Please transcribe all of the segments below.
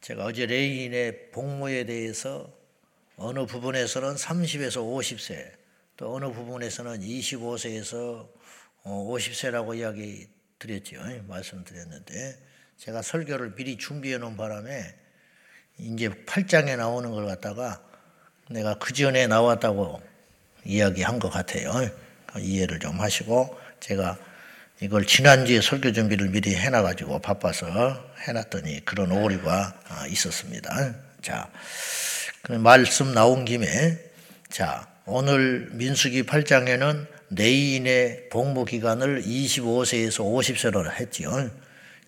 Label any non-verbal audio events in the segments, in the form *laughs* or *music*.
제가 어제 레인의 복무에 대해서 어느 부분에서는 30에서 50세, 또 어느 부분에서는 25세에서 50세라고 어, 이야기 드렸죠. 말씀드렸는데 제가 설교를 미리 준비해 놓은 바람에 이제 8장에 나오는 걸 갖다가 내가 그 전에 나왔다고 이야기한 것 같아요. 이해를 좀 하시고 제가 이걸 지난주에 설교 준비를 미리 해놔가지고 바빠서 해놨더니 그런 오류가 아, 있었습니다. 자, 말씀 나온 김에 자, 오늘 민수기 8장에는 내인의 복무 기간을 25세에서 50세로 했지요.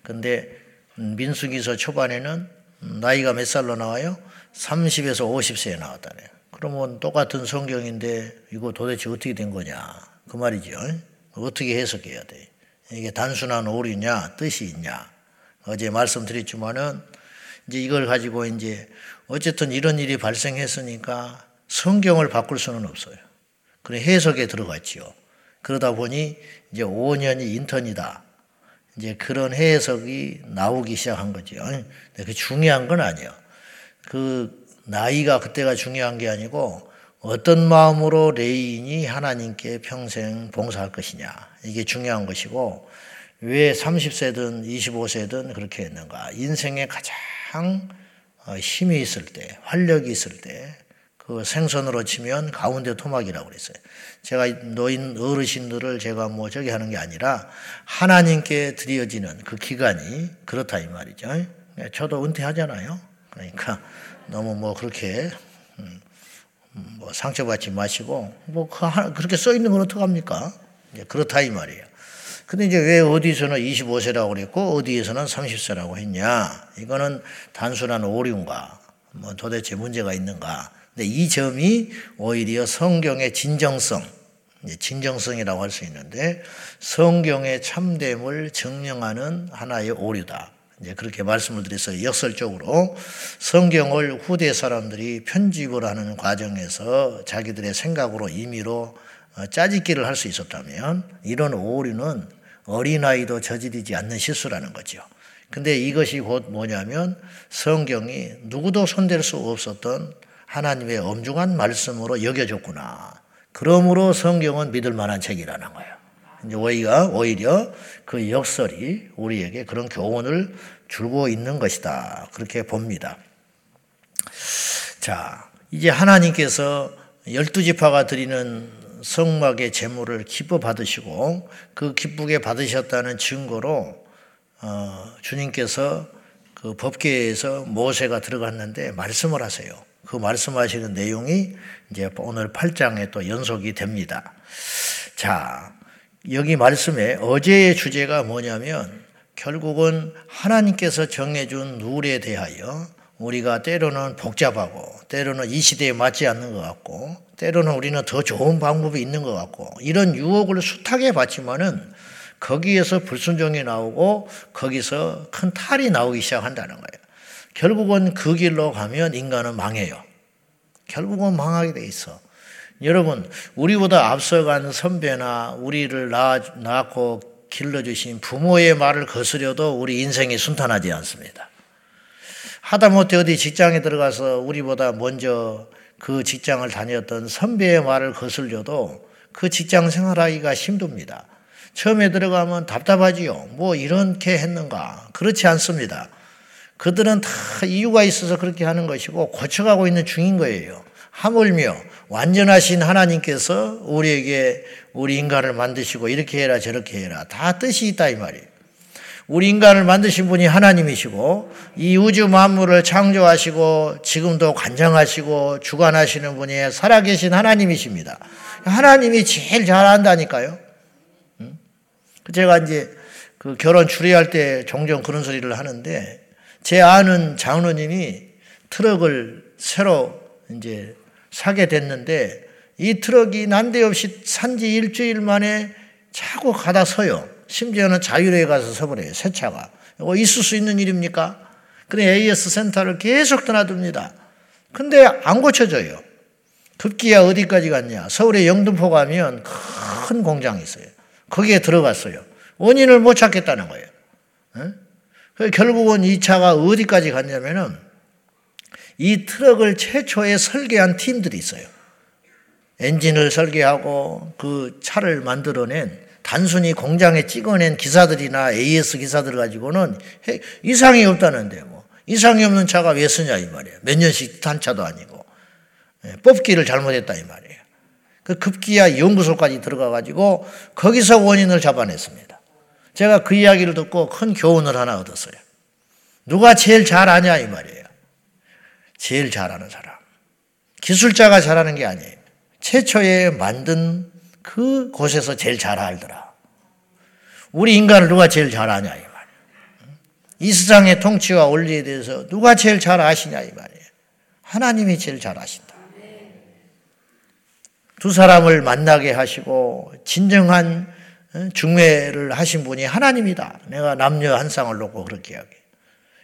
근데 민수기서 초반에는 나이가 몇 살로 나와요? 30에서 50세에 나왔다네요. 그러면 똑같은 성경인데 이거 도대체 어떻게 된 거냐? 그 말이죠. 어떻게 해석해야 돼? 이게 단순한 오류냐, 뜻이 있냐. 어제 말씀드렸지만은 이제 이걸 가지고 이제 어쨌든 이런 일이 발생했으니까 성경을 바꿀 수는 없어요. 그래 해석에 들어갔지요. 그러다 보니 이제 5년이 인턴이다. 이제 그런 해석이 나오기 시작한 거죠. 그 중요한 건 아니에요. 그 나이가 그때가 중요한 게 아니고 어떤 마음으로 레인이 하나님께 평생 봉사할 것이냐. 이게 중요한 것이고, 왜 30세든 25세든 그렇게 했는가. 인생에 가장 어, 힘이 있을 때, 활력이 있을 때, 그 생선으로 치면 가운데 토막이라고 그랬어요. 제가 노인 어르신들을 제가 뭐 저기 하는 게 아니라 하나님께 드려지는 그 기간이 그렇다 이 말이죠. 저도 은퇴하잖아요. 그러니까 너무 뭐 그렇게 음, 뭐 상처받지 마시고 뭐그 그렇게 써 있는 건 어떡합니까? 그렇다 이 말이에요. 근데 이제 왜 어디서는 25세라고 그랬고 어디에서는 30세라고 했냐? 이거는 단순한 오류인가? 뭐 도대체 문제가 있는가? 근데 이 점이 오히려 성경의 진정성, 진정성이라고 할 수 있는데 성경의 참됨을 증명하는 하나의 오류다. 이제 그렇게 말씀을 드렸어요. 역설적으로 성경을 후대 사람들이 편집을 하는 과정에서 자기들의 생각으로 임의로 어, 짜집기를 할 수 있었다면 이런 오류는 어린아이도 저지르지 않는 실수라는 거죠. 근데 이것이 곧 뭐냐면 성경이 누구도 손댈 수 없었던 하나님의 엄중한 말씀으로 여겨졌구나. 그러므로 성경은 믿을 만한 책이라는 거예요. 오히려, 오히려 그 역설이 우리에게 그런 교훈을 주고 있는 것이다. 그렇게 봅니다. 자, 이제 하나님께서 열두 지파가 드리는 성막의 제물을 기뻐 받으시고 그 기쁘게 받으셨다는 증거로 어, 주님께서 그 법계에서 모세가 들어갔는데 말씀을 하세요. 그 말씀하시는 내용이 이제 오늘 8장에 또 연속이 됩니다. 자, 여기 말씀에 어제의 주제가 뭐냐면 결국은 하나님께서 정해준 룰에 대하여 우리가 때로는 복잡하고 때로는 이 시대에 맞지 않는 것 같고 때로는 우리는 더 좋은 방법이 있는 것 같고 이런 유혹을 숱하게 받지만은 거기에서 불순종이 나오고 거기서 큰 탈이 나오기 시작한다는 거예요. 결국은 그 길로 가면 인간은 망해요. 결국은 망하게 돼 있어. 여러분, 우리보다 앞서간 선배나 우리를 낳았고 길러주신 부모의 말을 거스려도 우리 인생이 순탄하지 않습니다. 하다못해 어디 직장에 들어가서 우리보다 먼저 그 직장을 다녔던 선배의 말을 거슬려도 그 직장 생활하기가 힘듭니다. 처음에 들어가면 답답하지요. 뭐 이렇게 했는가? 그렇지 않습니다. 그들은 다 이유가 있어서 그렇게 하는 것이고 고쳐가고 있는 중인 거예요. 하물며 완전하신 하나님께서 우리에게 우리 인간을 만드시고 이렇게 해라 저렇게 해라 다 뜻이 있다 이 말이에요. 우리 인간을 만드신 분이 하나님이시고 이 우주 만물을 창조하시고 지금도 관장하시고 주관하시는 분이 살아계신 하나님이십니다. 하나님이 제일 잘한다니까요. 제가 이제 그 결혼 추리할 때 종종 그런 소리를 하는데 제 아는 장로님이 트럭을 새로 이제 사게 됐는데 이 트럭이 난데없이 산 지 일주일 만에 자꾸 가다 서요. 심지어는 자유로에 가서 서버려요. 새 차가. 이거 있을 수 있는 일입니까? 그래 AS 센터를 계속 드나듭니다. 근데 안 고쳐져요. 급기야 어디까지 갔냐? 서울에 영등포 가면 큰 공장이 있어요. 거기에 들어갔어요. 원인을 못 찾겠다는 거예요. 결국은 이 차가 어디까지 갔냐면은 이 트럭을 최초에 설계한 팀들이 있어요. 엔진을 설계하고 그 차를 만들어낸 단순히 공장에 찍어낸 기사들이나 AS 기사들 가지고는 이상이 없다는데 뭐 이상이 없는 차가 왜 쓰냐 이 말이에요. 몇 년씩 탄 차도 아니고 예, 뽑기를 잘못했다 이 말이에요. 그 급기야 연구소까지 들어가 가지고 거기서 원인을 잡아냈습니다. 제가 그 이야기를 듣고 큰 교훈을 하나 얻었어요. 누가 제일 잘하냐 이 말이에요. 제일 잘하는 사람. 기술자가 잘하는 게 아니에요. 최초에 만든 그 곳에서 제일 잘 알더라. 우리 인간을 누가 제일 잘 아냐 이 말이에요. 이 세상의 통치와 원리에 대해서 누가 제일 잘 아시냐 이 말이에요. 하나님이 제일 잘 아신다. 두 사람을 만나게 하시고 진정한 어, 중매를 하신 분이 하나님이다. 내가 남녀 한 쌍을 놓고 그렇게 이야기해.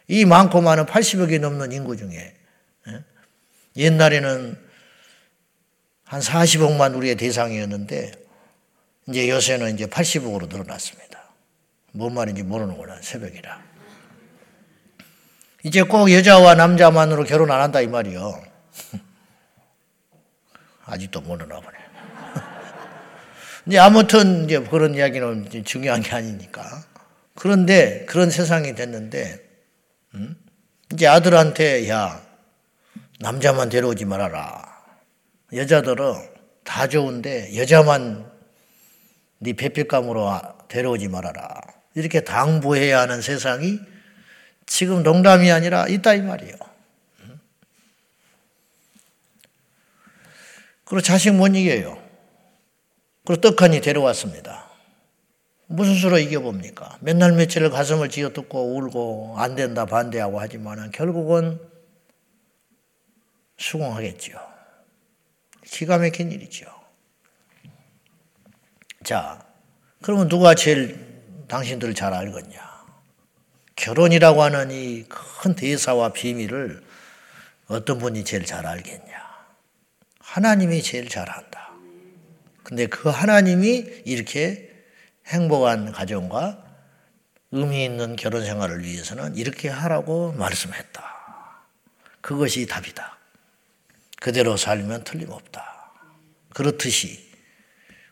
이 많고 많은 80억이 넘는 인구 중에 어, 옛날에는 한 40억만 우리의 대상이었는데 이제 요새는 이제 80억으로 늘어났습니다. 뭔 말인지 모르는구나 새벽이라. 이제 꼭 여자와 남자만으로 결혼 안 한다 이 말이요. *laughs* 아직도 모르나 보네. *laughs* 이제 아무튼 이제 그런 이야기는 중요한 게 아니니까. 그런데 그런 세상이 됐는데 음? 이제 아들한테 야 남자만 데려오지 말아라. 여자들은 다 좋은데 여자만 네 배필감으로 데려오지 말아라. 이렇게 당부해야 하는 세상이 지금 농담이 아니라 있다 이 말이에요. 그리고 자식 못 이겨요. 그리고 떡하니 데려왔습니다. 무슨 수로 이겨봅니까? 맨날 며칠을 가슴을 쥐어뜯고 울고 안 된다 반대하고 하지만 결국은 수긍하겠죠. 기가 막힌 일이죠. 자, 그러면 누가 제일 당신들을 잘 알겠냐? 결혼이라고 하는 이 큰 대사와 비밀을 어떤 분이 제일 잘 알겠냐? 하나님이 제일 잘 안다. 근데 그 하나님이 이렇게 행복한 가정과 의미 있는 결혼 생활을 위해서는 이렇게 하라고 말씀했다. 그것이 답이다. 그대로 살면 틀림없다. 그렇듯이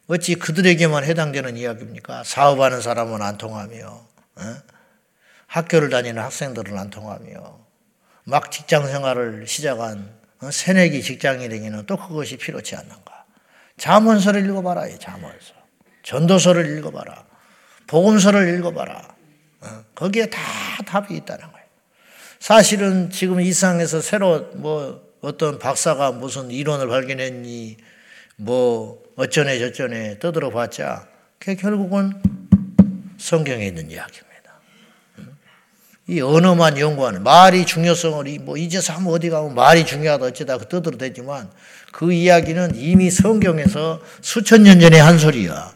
어찌 그들에게만 해당되는 이야기입니까? 사업하는 사람은 안 통하며 어? 학교를 다니는 학생들은 안 통하며 막 직장 생활을 시작한 어? 새내기 직장인에게는 또 그것이 필요치 않는가? 자문서를 읽어봐라, 자문서. 전도서를 읽어봐라. 복음서를 읽어봐라. 어? 거기에 다 답이 있다는 거예요. 사실은 지금 이 상에서 새로 뭐 어떤 박사가 무슨 이론을 발견했니, 뭐 어쩌네 저쩌네 떠들어 봤자 그게 결국은 성경에 있는 이야기입니다. 이 언어만 연구하는 말이 중요성을 뭐 이제서 어디 가면 말이 중요하다 어쩌다 그 떠들어 대지만 그 이야기는 이미 성경에서 수천 년 전에 한 소리야.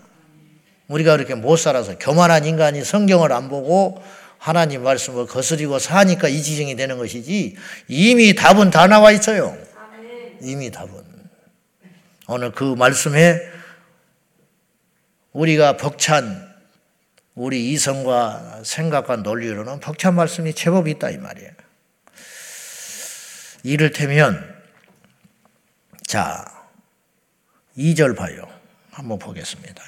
우리가 그렇게 못 살아서 교만한 인간이 성경을 안 보고 하나님 말씀을 거스리고 사니까 이 지경이 되는 것이지 이미 답은 다 나와 있어요. 이미 답은. 오늘 그 말씀에 우리가 벅찬 우리 이성과 생각과 논리로는 벅찬 말씀이 제법 있다 이 말이에요. 이를테면 자 2절 봐요. 한번 보겠습니다.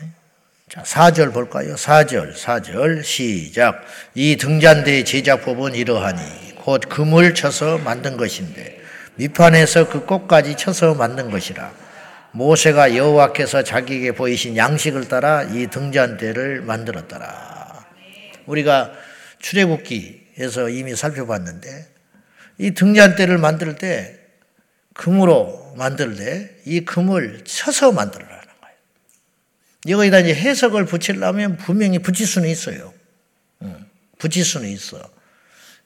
자, 4절 볼까요? 4절, 4절, 시작. 이 등잔대의 제작법은 이러하니, 곧 금을 쳐서 만든 것인데, 밑판에서 그 꽃까지 쳐서 만든 것이라. 모세가 여호와께서 자기에게 보이신 양식을 따라 이 등잔대를 만들었더라. 우리가 출애굽기에서 이미 살펴봤는데, 이 등잔대를 만들 때, 금으로 만들 때, 이 금을 쳐서 만들어라. 여기다 이제 해석을 붙이려면 분명히 붙일 수는 있어요. 붙일 수는 있어.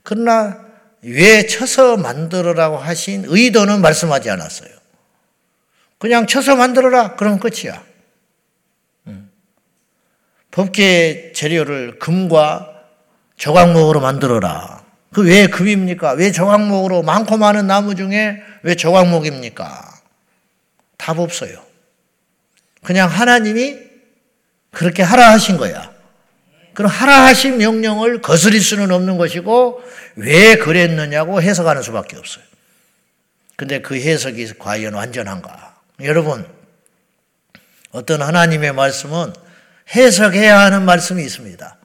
그러나 왜 쳐서 만들어라고 하신 의도는 말씀하지 않았어요. 그냥 쳐서 만들어라. 그러면 끝이야. 법계 재료를 금과 조각목으로 만들어라. 그 왜 금입니까? 왜 조각목으로 많고 많은 나무 중에 왜 조각목입니까? 답 없어요. 그냥 하나님이 그렇게 하라 하신 거야. 그럼 하라 하신 명령을 거스릴 수는 없는 것이고 왜 그랬느냐고 해석하는 수밖에 없어요. 근데 그 해석이 과연 완전한가? 여러분, 어떤 하나님의 말씀은 해석해야 하는 말씀이 있습니다.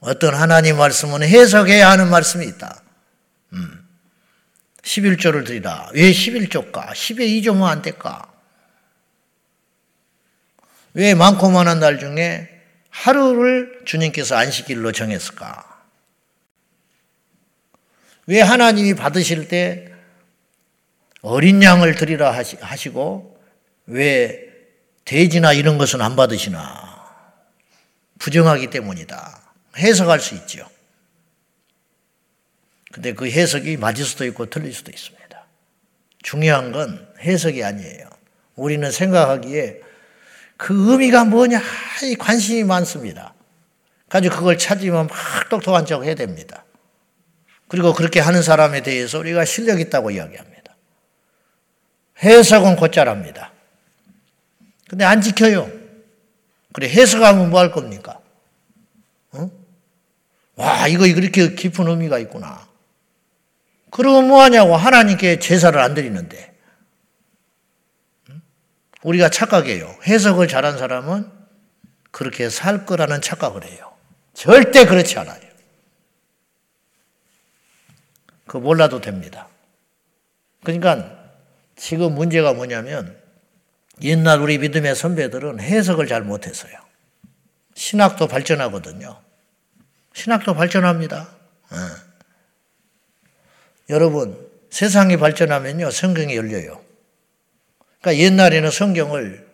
어떤 하나님 말씀은 해석해야 하는 말씀이 있다. 음. 11조를 드리라. 왜 11조일까? 10에 2조면 안 될까? 왜 많고 많은 날 중에 하루를 주님께서 안식일로 정했을까? 왜 하나님이 받으실 때 어린 양을 드리라 하시고 왜 돼지나 이런 것은 안 받으시나? 부정하기 때문이다. 해석할 수 있죠. 근데 그 해석이 맞을 수도 있고 틀릴 수도 있습니다. 중요한 건 해석이 아니에요. 우리는 생각하기에 그 의미가 뭐냐 관심이 많습니다. 가지고 그걸 찾으면 막 똑똑한 척 해야 됩니다. 그리고 그렇게 하는 사람에 대해서 우리가 실력 있다고 이야기합니다. 해석은 곧잘합니다. 근데 안 지켜요. 그래, 해석하면 뭐 할 겁니까? 어? 와, 이거 이렇게 깊은 의미가 있구나. 그러면 뭐 하냐고. 하나님께 제사를 안 드리는데. 우리가 착각해요. 해석을 잘한 사람은 그렇게 살 거라는 착각을 해요. 절대 그렇지 않아요. 그 몰라도 됩니다. 그러니까 지금 문제가 뭐냐면 옛날 우리 믿음의 선배들은 해석을 잘 못했어요. 신학도 발전하거든요. 신학도 발전합니다. 네. 여러분, 세상이 발전하면요, 성경이 열려요. 그러니까 옛날에는 성경을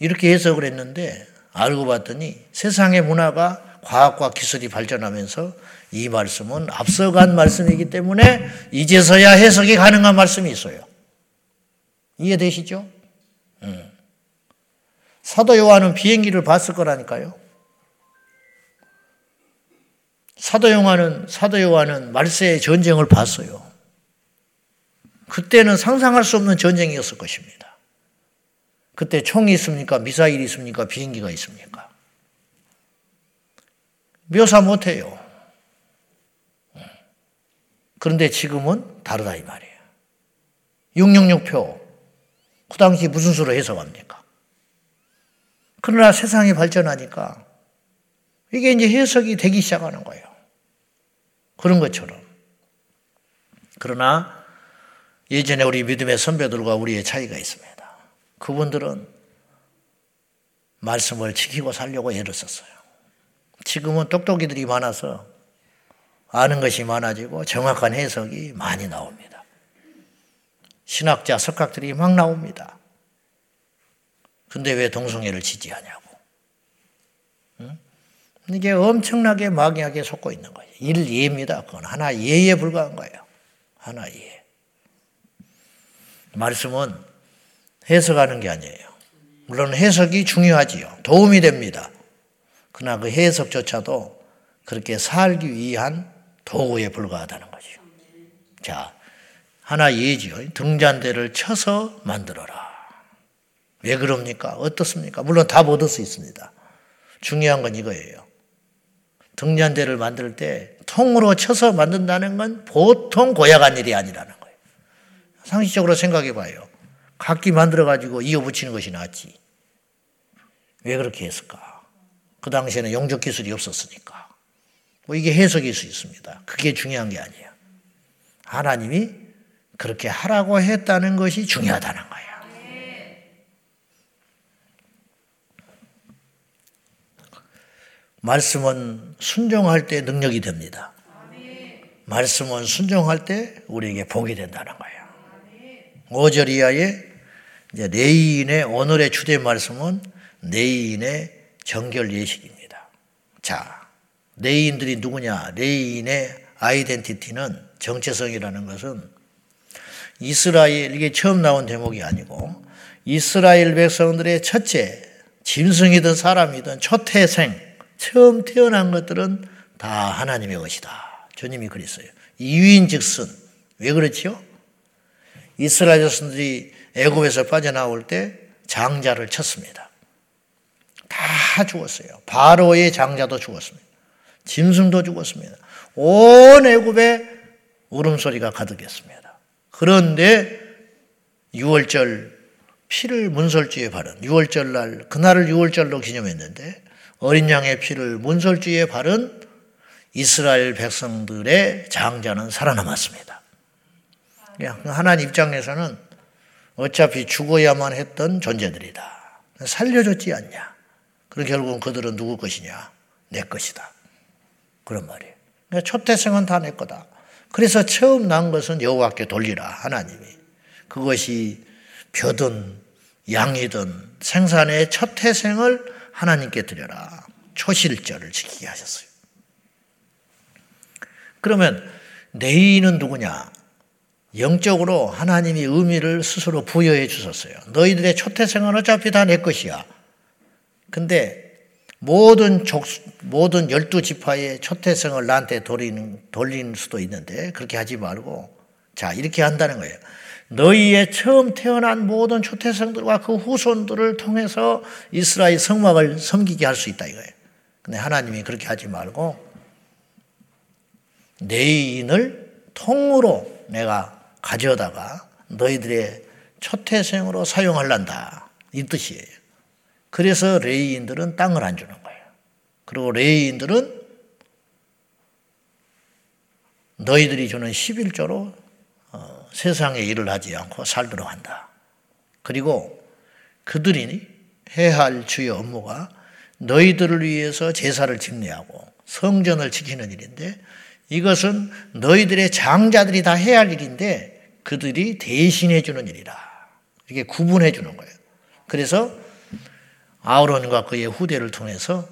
이렇게 해석을 했는데, 알고 봤더니 세상의 문화가 과학과 기술이 발전하면서 이 말씀은 앞서간 말씀이기 때문에 이제서야 해석이 가능한 말씀이 있어요. 이해되시죠? 사도 요한은 비행기를 봤을 거라니까요. 사도 요한은 사도 요한은 말세의 전쟁을 봤어요. 그때는 상상할 수 없는 전쟁이었을 것입니다. 그때 총이 있습니까? 미사일이 있습니까? 비행기가 있습니까? 묘사 못해요. 그런데 지금은 다르다 이 말이에요. 666표. 그 당시 무슨 수로 해석합니까? 그러나 세상이 발전하니까 이게 이제 해석이 되기 시작하는 거예요. 그런 것처럼. 그러나 예전에 우리 믿음의 선배들과 우리의 차이가 있습니다. 그분들은 말씀을 지키고 살려고 애를 썼어요. 지금은 똑똑이들이 많아서 아는 것이 많아지고 정확한 해석이 많이 나옵니다. 신학자, 석학들이 막 나옵니다. 근데 왜 동성애를 지지하냐고. 응? 이게 엄청나게 막약하게 속고 있는 거예요. 일예입니다. 그건 하나 예에 불과한 거예요. 하나 예. 말씀은 해석하는 게 아니에요. 물론 해석이 중요하지요. 도움이 됩니다. 그러나 그 해석조차도 그렇게 살기 위한 도구에 불과하다는 거죠. 자, 하나 예지요. 등잔대를 쳐서 만들어라. 왜 그럽니까? 어떻습니까? 물론 답 얻을 수 있습니다. 중요한 건 이거예요. 등잔대를 만들 때 통으로 쳐서 만든다는 건 보통 고약한 일이 아니라는. 상식적으로 생각해 봐요. 각기 만들어 가지고 이어 붙이는 것이 낫지. 왜 그렇게 했을까? 그 당시에는 용접 기술이 없었으니까. 뭐 이게 해석일 수 있습니다. 그게 중요한 게 아니에요. 하나님이 그렇게 하라고 했다는 것이 중요하다는 거예요. 말씀은 순종할 때 능력이 됩니다. 말씀은 순종할 때 우리에게 복이 된다는 거예요. 5절 이하에 이제 레위인의 오늘의 주제 말씀은 레위인의 정결 예식입니다. 자, 레위인들이 누구냐? 레위인의 identity는 정체성이라는 것은 이스라엘 이게 처음 나온 대목이 아니고 이스라엘 백성들의 첫째 짐승이든 사람이든 초태생 처음 태어난 것들은 다 하나님의 것이다. 주님이 그랬어요. 이유인 즉슨 왜 그렇지요? 이스라엘 자손들이 애굽에서 빠져나올 때 장자를 쳤습니다. 다 죽었어요. 바로의 장자도 죽었습니다. 짐승도 죽었습니다. 온 애굽에 울음소리가 가득했습니다. 그런데 6월절 피를 문설주에 바른 6월절 날 그날을 6월절로 기념했는데 어린 양의 피를 문설주에 바른 이스라엘 백성들의 장자는 살아남았습니다. 하나님 입장에서는 어차피 죽어야만 했던 존재들이다. 살려줬지 않냐. 그럼 결국은 그들은 누구 것이냐? 내 것이다. 그런 말이에요. 그러니까 첫 태생은 다 내 거다. 그래서 처음 난 것은 여호와께 돌리라 하나님이. 그것이 벼든 양이든 생산의 첫 태생을 하나님께 드려라. 초실절을 지키게 하셨어요. 그러면 내인은 누구냐? 영적으로 하나님이 의미를 스스로 부여해 주셨어요. 너희들의 초태생은 어차피 다 내 것이야. 근데 모든 족, 모든 열두 지파의 초태생을 나한테 돌리는, 돌리는 수도 있는데 그렇게 하지 말고 자, 이렇게 한다는 거예요. 너희의 처음 태어난 모든 초태생들과 그 후손들을 통해서 이스라엘 성막을 섬기게 할 수 있다 이거예요. 근데 하나님이 그렇게 하지 말고 내인을 통으로 내가 가져다가 너희들의 초태생으로 사용할란다. 이 뜻이에요. 그래서 레이인들은 땅을 안 주는 거예요. 그리고 레이인들은 너희들이 주는 11조로 어, 세상에 일을 하지 않고 살도록 한다. 그리고 그들이 해야 할 주의 업무가 너희들을 위해서 제사를 집례하고 성전을 지키는 일인데 이것은 너희들의 장자들이 다 해야 할 일인데 그들이 대신해 주는 일이라. 이게 구분해 주는 거예요. 그래서 아우론과 그의 후대를 통해서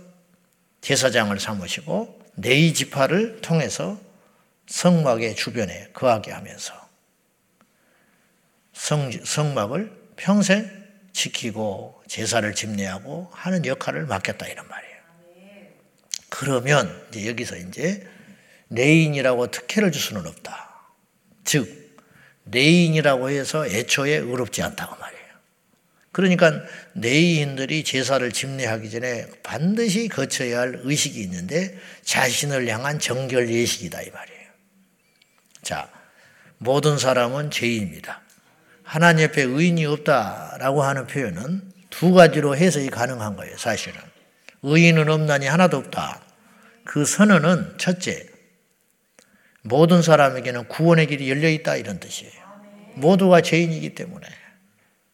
제사장을 삼으시고 레위 지파를 통해서 성막의 주변에 거하게 하면서 성, 성막을 평생 지키고 제사를 집례하고 하는 역할을 맡겼다 이런 말이에요. 그러면 이제 여기서 이제 레위인이라고 특혜를 줄 수는 없다. 즉 레위인이라고 해서 애초에 의롭지 않다고 말이에요. 그러니까 레인들이 제사를 집례하기 전에 반드시 거쳐야 할 의식이 있는데 자신을 향한 정결 예식이다 이 말이에요. 자, 모든 사람은 죄인입니다. 하나님 옆에 의인이 없다라고 하는 표현은 두 가지로 해석이 가능한 거예요, 사실은. 의인은 없나니 하나도 없다. 그 선언은 첫째, 모든 사람에게는 구원의 길이 열려 있다 이런 뜻이에요. 모두가 죄인이기 때문에.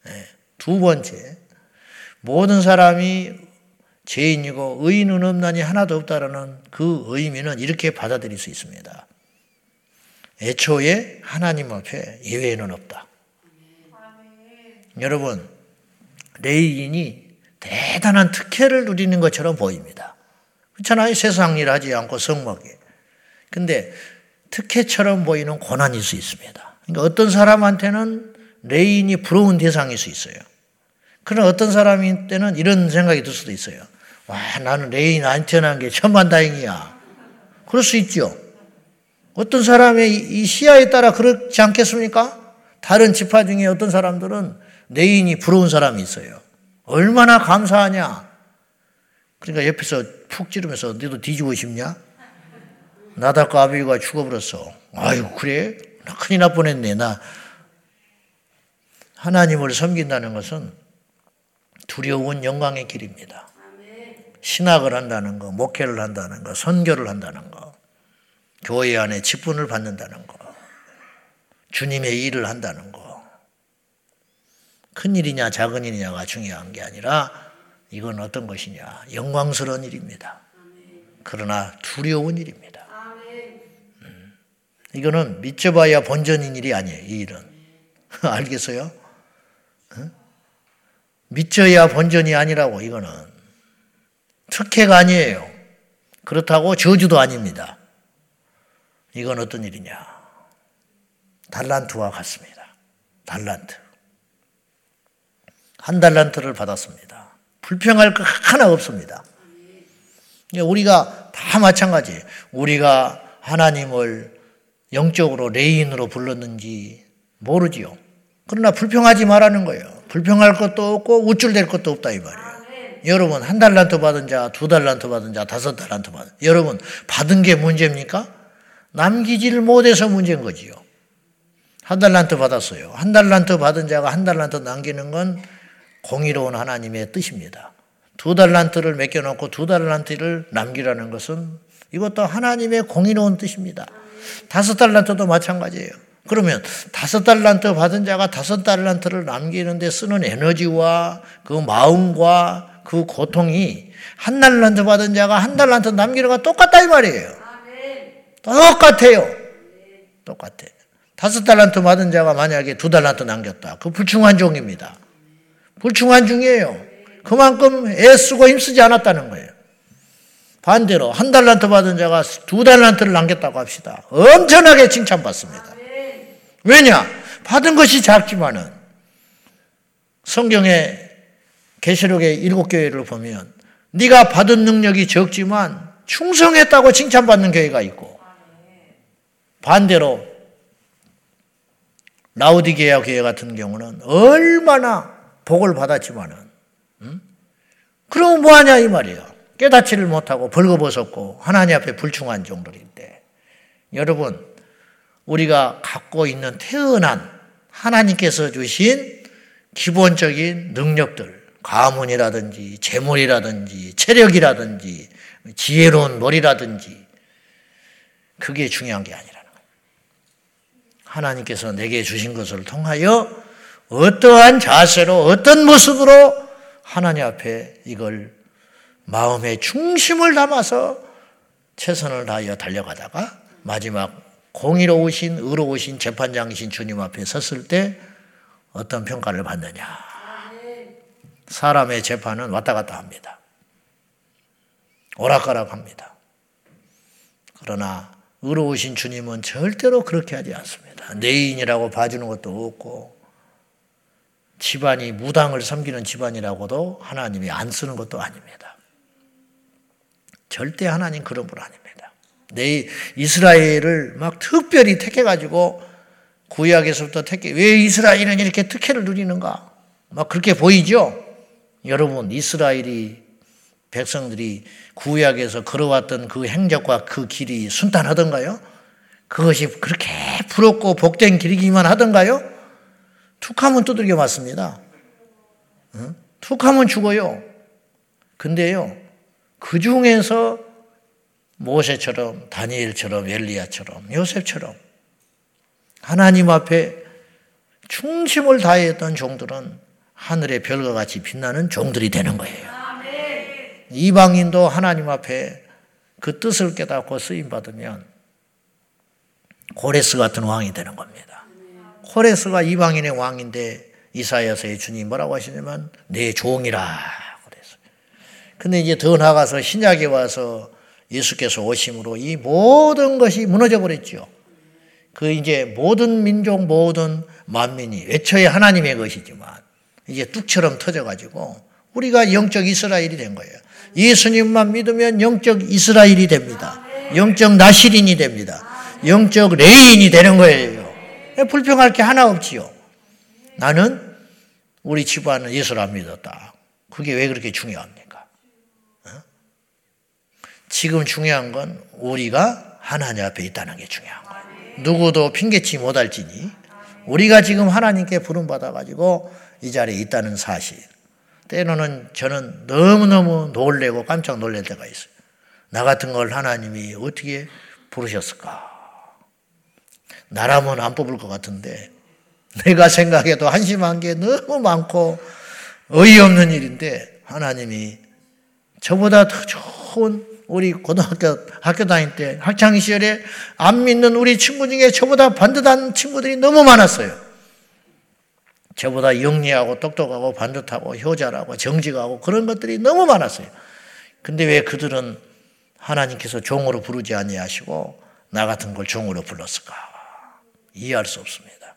네. 두 번째, 모든 사람이 죄인이고 의인은 없나니 하나도 없다라는 그 의미는 이렇게 받아들일 수 있습니다. 애초에 하나님 앞에 예외는 없다. 여러분, 레이인이 대단한 특혜를 누리는 것처럼 보입니다. 그렇잖아요. 세상 일 하지 않고 성막에. 근데 특혜처럼 보이는 고난일 수 있습니다. 그러니까 어떤 사람한테는 레위인이 부러운 대상일 수 있어요. 그러나 어떤 사람한테는 이런 생각이 들 수도 있어요. 와, 나는 레위인 안 태어난 게 천만다행이야. 그럴 수 있죠. 어떤 사람의 이 시야에 따라 그렇지 않겠습니까? 다른 지파 중에 어떤 사람들은 레위인이 부러운 사람이 있어요. 얼마나 감사하냐. 그러니까 옆에서 푹 찌르면서 너도 뒤지고 싶냐? 나다과 아비가 죽어버렸어. 아유, 그래? 나 큰일 날 뻔했네. 나 하나님을 섬긴다는 것은 두려운 영광의 길입니다. 신학을 한다는 거, 목회를 한다는 거, 선교를 한다는 거, 교회 안에 직분을 받는다는 거, 주님의 일을 한다는 거. 큰 일이냐 작은 일이냐가 중요한 게 아니라 이건 어떤 것이냐 영광스러운 일입니다. 그러나 두려운 일입니다. 이거는 믿져봐야 본전인 일이 아니에요. 이 일은 *laughs* 알겠어요? 믿져야 본전이 아니라고 이거는 특혜가 아니에요. 그렇다고 저주도 아닙니다. 이건 어떤 일이냐? 달란트와 같습니다. 달란트. 한 달란트를 받았습니다. 불평할 거 하나 없습니다. 우리가 다 마찬가지. 우리가 하나님을 영적으로 레인으로 불렀는지 모르지요. 그러나 불평하지 말라는 거예요. 불평할 것도 없고 우쭐댈 것도 없다 이 말이에요. 여러분 한 달란트 받은 자, 두 달란트 받은 자, 다섯 달란트 받은 여러분 받은 게 문제입니까? 남기지를 못해서 문제인 거지요. 한 달란트 받았어요. 한 달란트 받은 자가 한 달란트 남기는 건 공의로운 하나님의 뜻입니다. 두 달란트를 맡겨놓고 두 달란트를 남기라는 것은 이것도 하나님의 공의로운 뜻입니다. 다섯 달란트도 마찬가지예요. 그러면 다섯 달란트 받은 자가 다섯 달란트를 남기는데 쓰는 에너지와 그 마음과 그 고통이 한 달란트 받은 자가 한 달란트 남기는 거 똑같다 이 말이에요. 똑같아요. 똑같아. 다섯 달란트 받은 자가 만약에 두 달란트 남겼다. 그 불충한 종입니다. 불충한 중이에요. 그만큼 애쓰고 힘쓰지 않았다는 거예요. 반대로 한 달란트 받은 자가 두 달란트를 남겼다고 합시다. 엄청나게 칭찬받습니다. 왜냐? 받은 것이 작지만은 성경의 계시록의 일곱 교회를 보면 네가 받은 능력이 적지만 충성했다고 칭찬받는 교회가 있고 반대로 라우디게아 교회 같은 경우는 얼마나 복을 받았지만은 음? 그럼 뭐하냐 이 말이에요. 깨닫지를 못하고 벌거벗었고 하나님 앞에 불충한 종들인데 여러분 우리가 갖고 있는 태어난 하나님께서 주신 기본적인 능력들 가문이라든지 재물이라든지 체력이라든지 지혜로운 머리라든지 그게 중요한 게 아니라는 거예요. 하나님께서 내게 주신 것을 통하여 어떠한 자세로 어떤 모습으로 하나님 앞에 이걸 마음의 중심을 담아서 최선을 다하여 달려가다가 마지막 공의로우신 의로우신 재판장이신 주님 앞에 섰을 때 어떤 평가를 받느냐. 사람의 재판은 왔다 갔다 합니다. 오락가락 합니다. 그러나 의로우신 주님은 절대로 그렇게 하지 않습니다. 내인이라고 봐주는 것도 없고 집안이 무당을 섬기는 집안이라고도 하나님이 안 쓰는 것도 아닙니다. 절대 하나님 그런 분 아닙니다. 내 이스라엘을 막 특별히 택해가지고 구약에서부터 택해 왜 이스라엘은 이렇게 특혜를 누리는가? 막 그렇게 보이죠. 여러분 이스라엘이 백성들이 구약에서 걸어왔던 그 행적과 그 길이 순탄하던가요? 그것이 그렇게 부럽고 복된 길이기만 하던가요? 툭하면 두들겨 맞습니다. 툭하면 죽어요. 근데요, 그 중에서 모세처럼 다니엘처럼 엘리야처럼 요셉처럼 하나님 앞에 충심을 다했던 종들은 하늘의 별과 같이 빛나는 종들이 되는 거예요. 이방인도 하나님 앞에 그 뜻을 깨닫고 쓰임 받으면 고레스 같은 왕이 되는 겁니다. 고레스가 이방인의 왕인데 이사야서의 주님 뭐라고 하시냐면 내 종이라 근데 이제 더 나가서 신약에 와서 예수께서 오심으로 이 모든 것이 무너져 버렸죠. 그 이제 모든 민족, 모든 만민이 애초에 하나님의 것이지만 이제 뚝처럼 터져 가지고 우리가 영적 이스라엘이 된 거예요. 예수님만 믿으면 영적 이스라엘이 됩니다. 영적 나시린이 됩니다. 영적 레인이 되는 거예요. 불평할 게 하나 없지요. 나는 우리 집안은 예수를 안 믿었다. 그게 왜 그렇게 중요합니까? 지금 중요한 건 우리가 하나님 앞에 있다는 게 중요한 거예요. 누구도 핑계치 못할지니 우리가 지금 하나님께 부름받아 가지고 이 자리에 있다는 사실. 때로는 저는 너무너무 놀래고 깜짝 놀랄 때가 있어요. 나 같은 걸 하나님이 어떻게 부르셨을까? 나라면 안 뽑을 것 같은데 내가 생각해도 한심한 게 너무 많고 어이없는 일인데 하나님이 저보다 더 좋은 우리 고등학교 학교 다닐 때 학창 시절에 안 믿는 우리 친구 중에 저보다 반듯한 친구들이 너무 많았어요. 저보다 영리하고 똑똑하고 반듯하고 효자라고 정직하고 그런 것들이 너무 많았어요. 근데 왜 그들은 하나님께서 종으로 부르지 아니하시고 나 같은 걸 종으로 불렀을까? 이해할 수 없습니다.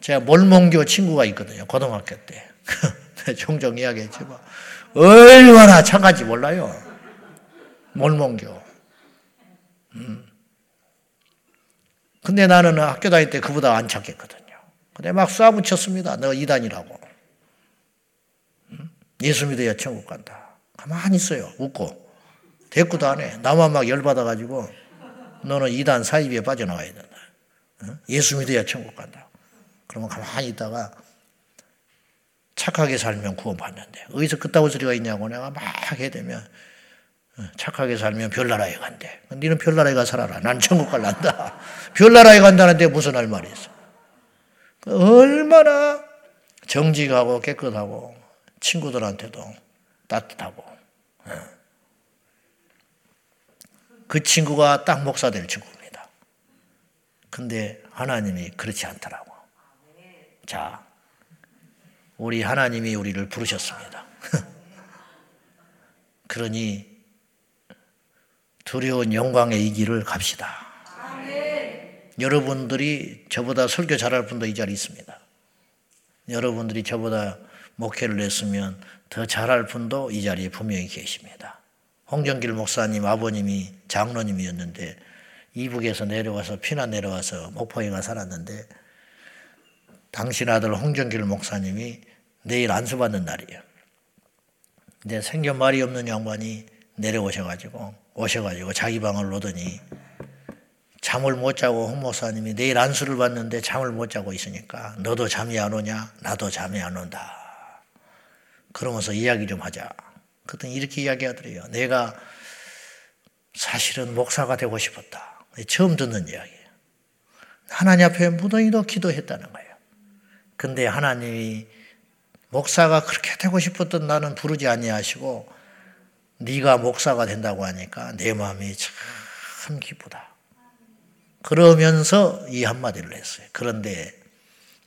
제가 몰몬교 친구가 있거든요. 고등학교 때. *laughs* 종종 이야기했지만 얼마나 착한지 몰라요. 몰몬교. 음. 근데 나는 학교 다닐 때 그보다 안 착했거든요. 근데 막 쏴붙였습니다. 너 이단이라고. 음? 예수 믿어야 천국 간다. 가만히 있어요. 웃고. 대꾸도 안 해. 나만 막 열받아가지고 너는 이단 사이비에 빠져나와야 된다. 예수 믿어야 천국 간다. 그러면 가만히 있다가 착하게 살면 구원받는데 어디서 그따구 소리가 있냐고 내가 막 되면 어, 착하게 살면 별나라에 간대. 너는 별나라에 가 살아라. 난 천국 갈란다. *laughs* 별나라에 간다는데 무슨 할 말이 있어. 얼마나 정직하고 깨끗하고 친구들한테도 따뜻하고 어. 그 친구가 딱 목사 될 친구입니다. 근데 하나님이 그렇지 않더라고. 자, 우리 하나님이 우리를 부르셨습니다. *laughs* 그러니 두려운 영광의 이 길을 갑시다. 여러분들이 저보다 설교 잘할 분도 이 자리에 있습니다. 여러분들이 저보다 목회를 했으면 더 잘할 분도 이 자리에 분명히 계십니다. 홍정길 목사님 아버님이 장로님이었는데 이북에서 내려와서 피난 내려와서 목포에 가 살았는데 당신 아들 홍정길 목사님이 내일 안수받는 날이에요. 근데 생전 말이 없는 양반이 내려오셔가지고 오셔가지고 자기 방을 놓더니 잠을 못 자고 홍 목사님이 내일 안수를 받는데 잠을 못 자고 있으니까 너도 잠이 안 오냐? 나도 잠이 안 온다. 그러면서 이야기 좀 하자. 그랬더니 이렇게 이야기하더래요. 내가 사실은 목사가 되고 싶었다. 처음 듣는 이야기예요. 하나님 앞에 무더기도 기도했다는 거예요. 근데 하나님이 목사가 그렇게 되고 싶었던 나는 부르지 아니하시고 네가 목사가 된다고 하니까 내 마음이 참 기쁘다. 그러면서 이 한마디를 했어요. 그런데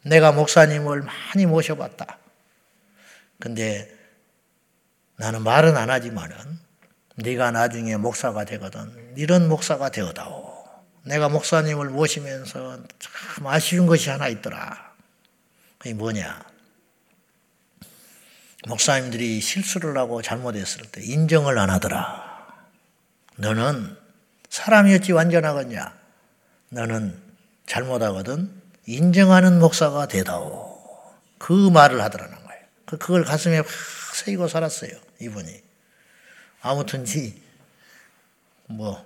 내가 목사님을 많이 모셔봤다. 근데 나는 말은 안 하지만은 네가 나중에 목사가 되거든 이런 목사가 되어다오. 내가 목사님을 모시면서 참 아쉬운 것이 하나 있더라. 그게 뭐냐? 목사님들이 실수를 하고 잘못했을 때 인정을 안 하더라. 너는 사람이었지 완전하겠냐? 너는 잘못하거든 인정하는 목사가 되다오. 그 말을 하더라는 거예요. 그, 그걸 가슴에 확 새기고 살았어요. 이분이. 아무튼지 뭐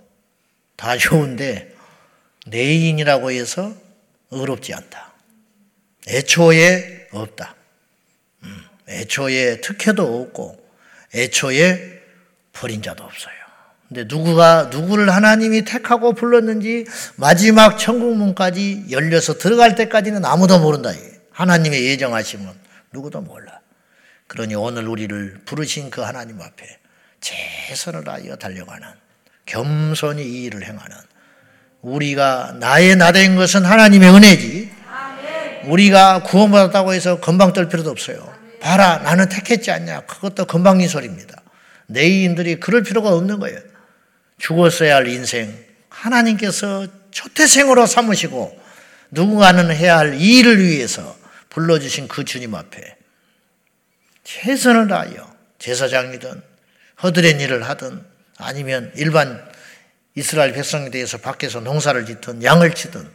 다 좋은데 내인이라고 해서 어렵지 않다. 애초에 없다. 음, 애초에 특혜도 없고 애초에 버린 자도 없어요. 근데 누구가 누구를 하나님이 택하고 불렀는지 마지막 천국 문까지 열려서 들어갈 때까지는 아무도 모른다. 하나님의 예정하심은 누구도 몰라. 그러니 오늘 우리를 부르신 그 하나님 앞에 최선을 다하여 달려가는 겸손히 이 일을 행하는 우리가 나의 나된 것은 하나님의 은혜지. 우리가 구원받았다고 해서 건방 떨 필요도 없어요. 봐라, 나는 택했지 않냐. 그것도 건방진 소리입니다. 내인들이 그럴 필요가 없는 거예요. 죽었어야 할 인생 하나님께서 초태생으로 삼으시고 누군가는 해야 할 일을 위해서 불러주신 그 주님 앞에 최선을 다하여 제사장이든 허드렛 일을 하든 아니면 일반 이스라엘 백성에 대해서 밖에서 농사를 짓든 양을 치든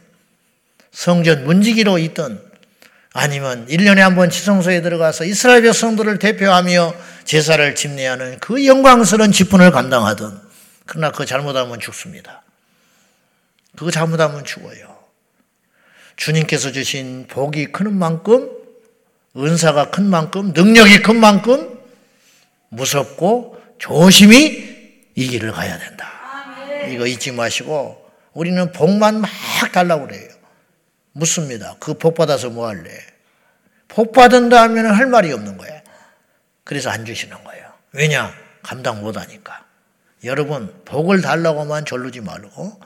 성전 문지기로 있든 아니면 1년에 한 번 지성소에 들어가서 이스라엘 백성들을 대표하며 제사를 집례하는 그 영광스러운 직분을 감당하든 그러나 그 잘못하면 죽습니다. 그거 잘못하면 죽어요. 주님께서 주신 복이 큰 만큼, 은사가 큰 만큼, 능력이 큰 만큼 무섭고 조심히 이 길을 가야 된다. 이거 잊지 마시고 우리는 복만 막 달라고 그래요. 묻습니다. 그 복 받아서 뭐 할래? 복 받은다 하면 할 말이 없는 거예요. 그래서 안 주시는 거예요. 왜냐? 감당 못 하니까. 여러분, 복을 달라고만 졸르지 말고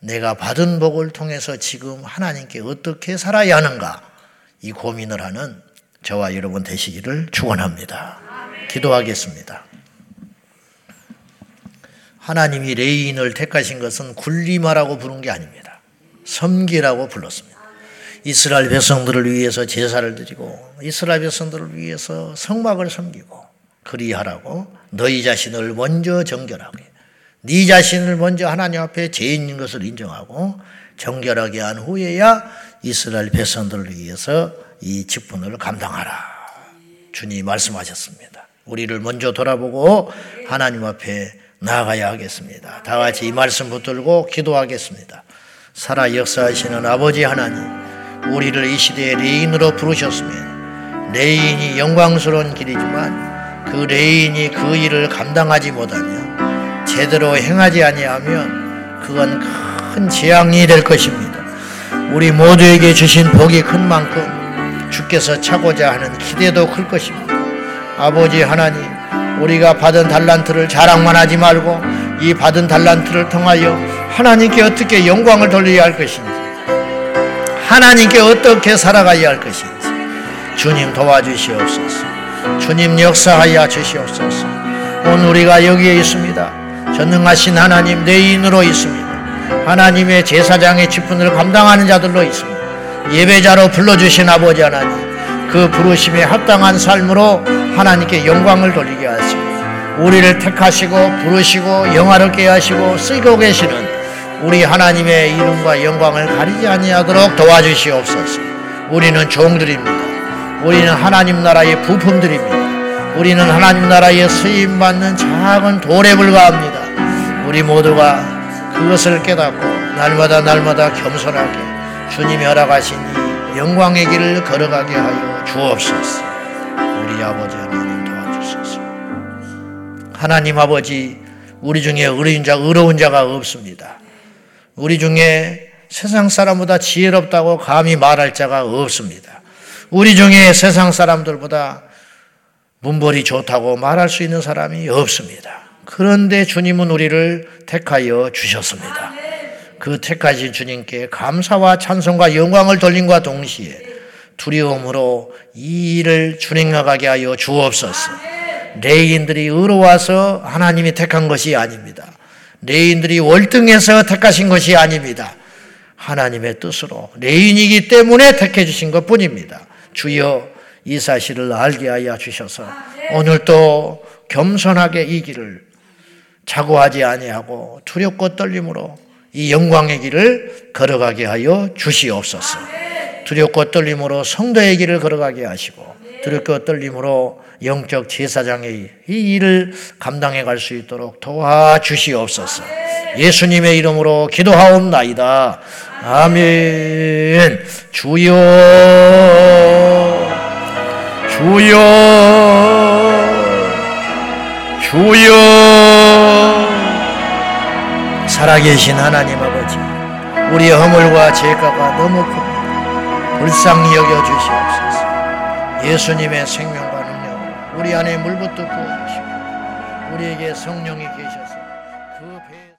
내가 받은 복을 통해서 지금 하나님께 어떻게 살아야 하는가 이 고민을 하는 저와 여러분 되시기를 축원합니다. 기도하겠습니다. 하나님이 레인을 택하신 것은 군림하라고 부른 게 아닙니다. 섬기라고 불렀습니다. 이스라엘 백성들을 위해서 제사를 드리고 이스라엘 백성들을 위해서 성막을 섬기고 그리하라고 너희 자신을 먼저 정결하게 네 자신을 먼저 하나님 앞에 죄인인 것을 인정하고 정결하게 한 후에야 이스라엘 백성들을 위해서 이 직분을 감당하라. 주님 말씀하셨습니다. 우리를 먼저 돌아보고 하나님 앞에 나아가야 하겠습니다. 다 같이 이 말씀 붙들고 기도하겠습니다. 살아 역사하시는 아버지 하나님, 우리를 이 시대의 레위인으로 부르셨으면 레위인이 영광스러운 길이지만 그 레위인이 그 일을 감당하지 못하며 제대로 행하지 아니하면 그건 큰 재앙이 될 것입니다. 우리 모두에게 주신 복이 큰 만큼 주께서 차고자 하는 기대도 클 것입니다. 아버지 하나님, 우리가 받은 달란트를 자랑만 하지 말고 이 받은 달란트를 통하여 하나님께 어떻게 영광을 돌려야 할 것인지, 하나님께 어떻게 살아가야 할 것인지, 주님 도와주시옵소서. 주님 역사하여 주시옵소서. 오늘 우리가 여기에 있습니다. 전능하신 하나님 내인으로 있습니다. 하나님의 제사장의 직분을 감당하는 자들로 있습니다. 예배자로 불러주신 아버지 하나님, 그 부르심에 합당한 삶으로 하나님께 영광을 돌리게 하시고, 우리를 택하시고 부르시고 영화롭게 하시고 쓰고 계시는 우리 하나님의 이름과 영광을 가리지 아니하도록 도와주시옵소서. 우리는 종들입니다. 우리는 하나님 나라의 부품들입니다. 우리는 하나님 나라의 쓰임 받는 작은 돌에 불과합니다. 우리 모두가 그것을 깨닫고 날마다 날마다 겸손하게 주님이 허락하신 이 영광의 길을 걸어가게 하여 주옵소서. 우리 아버지 하나님 도와주소서. 하나님 아버지, 우리 중에 의로운 자, 의로운 자가 없습니다. 우리 중에 세상 사람보다 지혜롭다고 감히 말할 자가 없습니다. 우리 중에 세상 사람들보다 문벌이 좋다고 말할 수 있는 사람이 없습니다. 그런데 주님은 우리를 택하여 주셨습니다. 그 택하신 주님께 감사와 찬송과 영광을 돌림과 동시에 두려움으로 이 일을 준행하게 하여 주옵소서. 레위인들이 의로와서 하나님이 택한 것이 아닙니다. 레위인들이 월등해서 택하신 것이 아닙니다. 하나님의 뜻으로 레위인이기 때문에 택해 주신 것 뿐입니다. 주여 이 사실을 알게 하여 주셔서 오늘도 겸손하게 이 길을 자고하지 아니하고 두렵고 떨림으로 이 영광의 길을 걸어가게 하여 주시옵소서. 두렵고 떨림으로 성도의 길을 걸어가게 하시고 두렵고 떨림으로 영적 제사장의 이 일을 감당해 갈 수 있도록 도와주시옵소서. 예수님의 이름으로 기도하옵나이다. 아멘. 주여, 주여, 주여. 살아계신 하나님 아버지, 우리의 허물과 죄가가 너무 큽니다. 불쌍히 여겨 주시옵소서. 예수님의 생명과 능력으로 우리 안에 물부터 부어주시고 우리에게 성령이 계셔서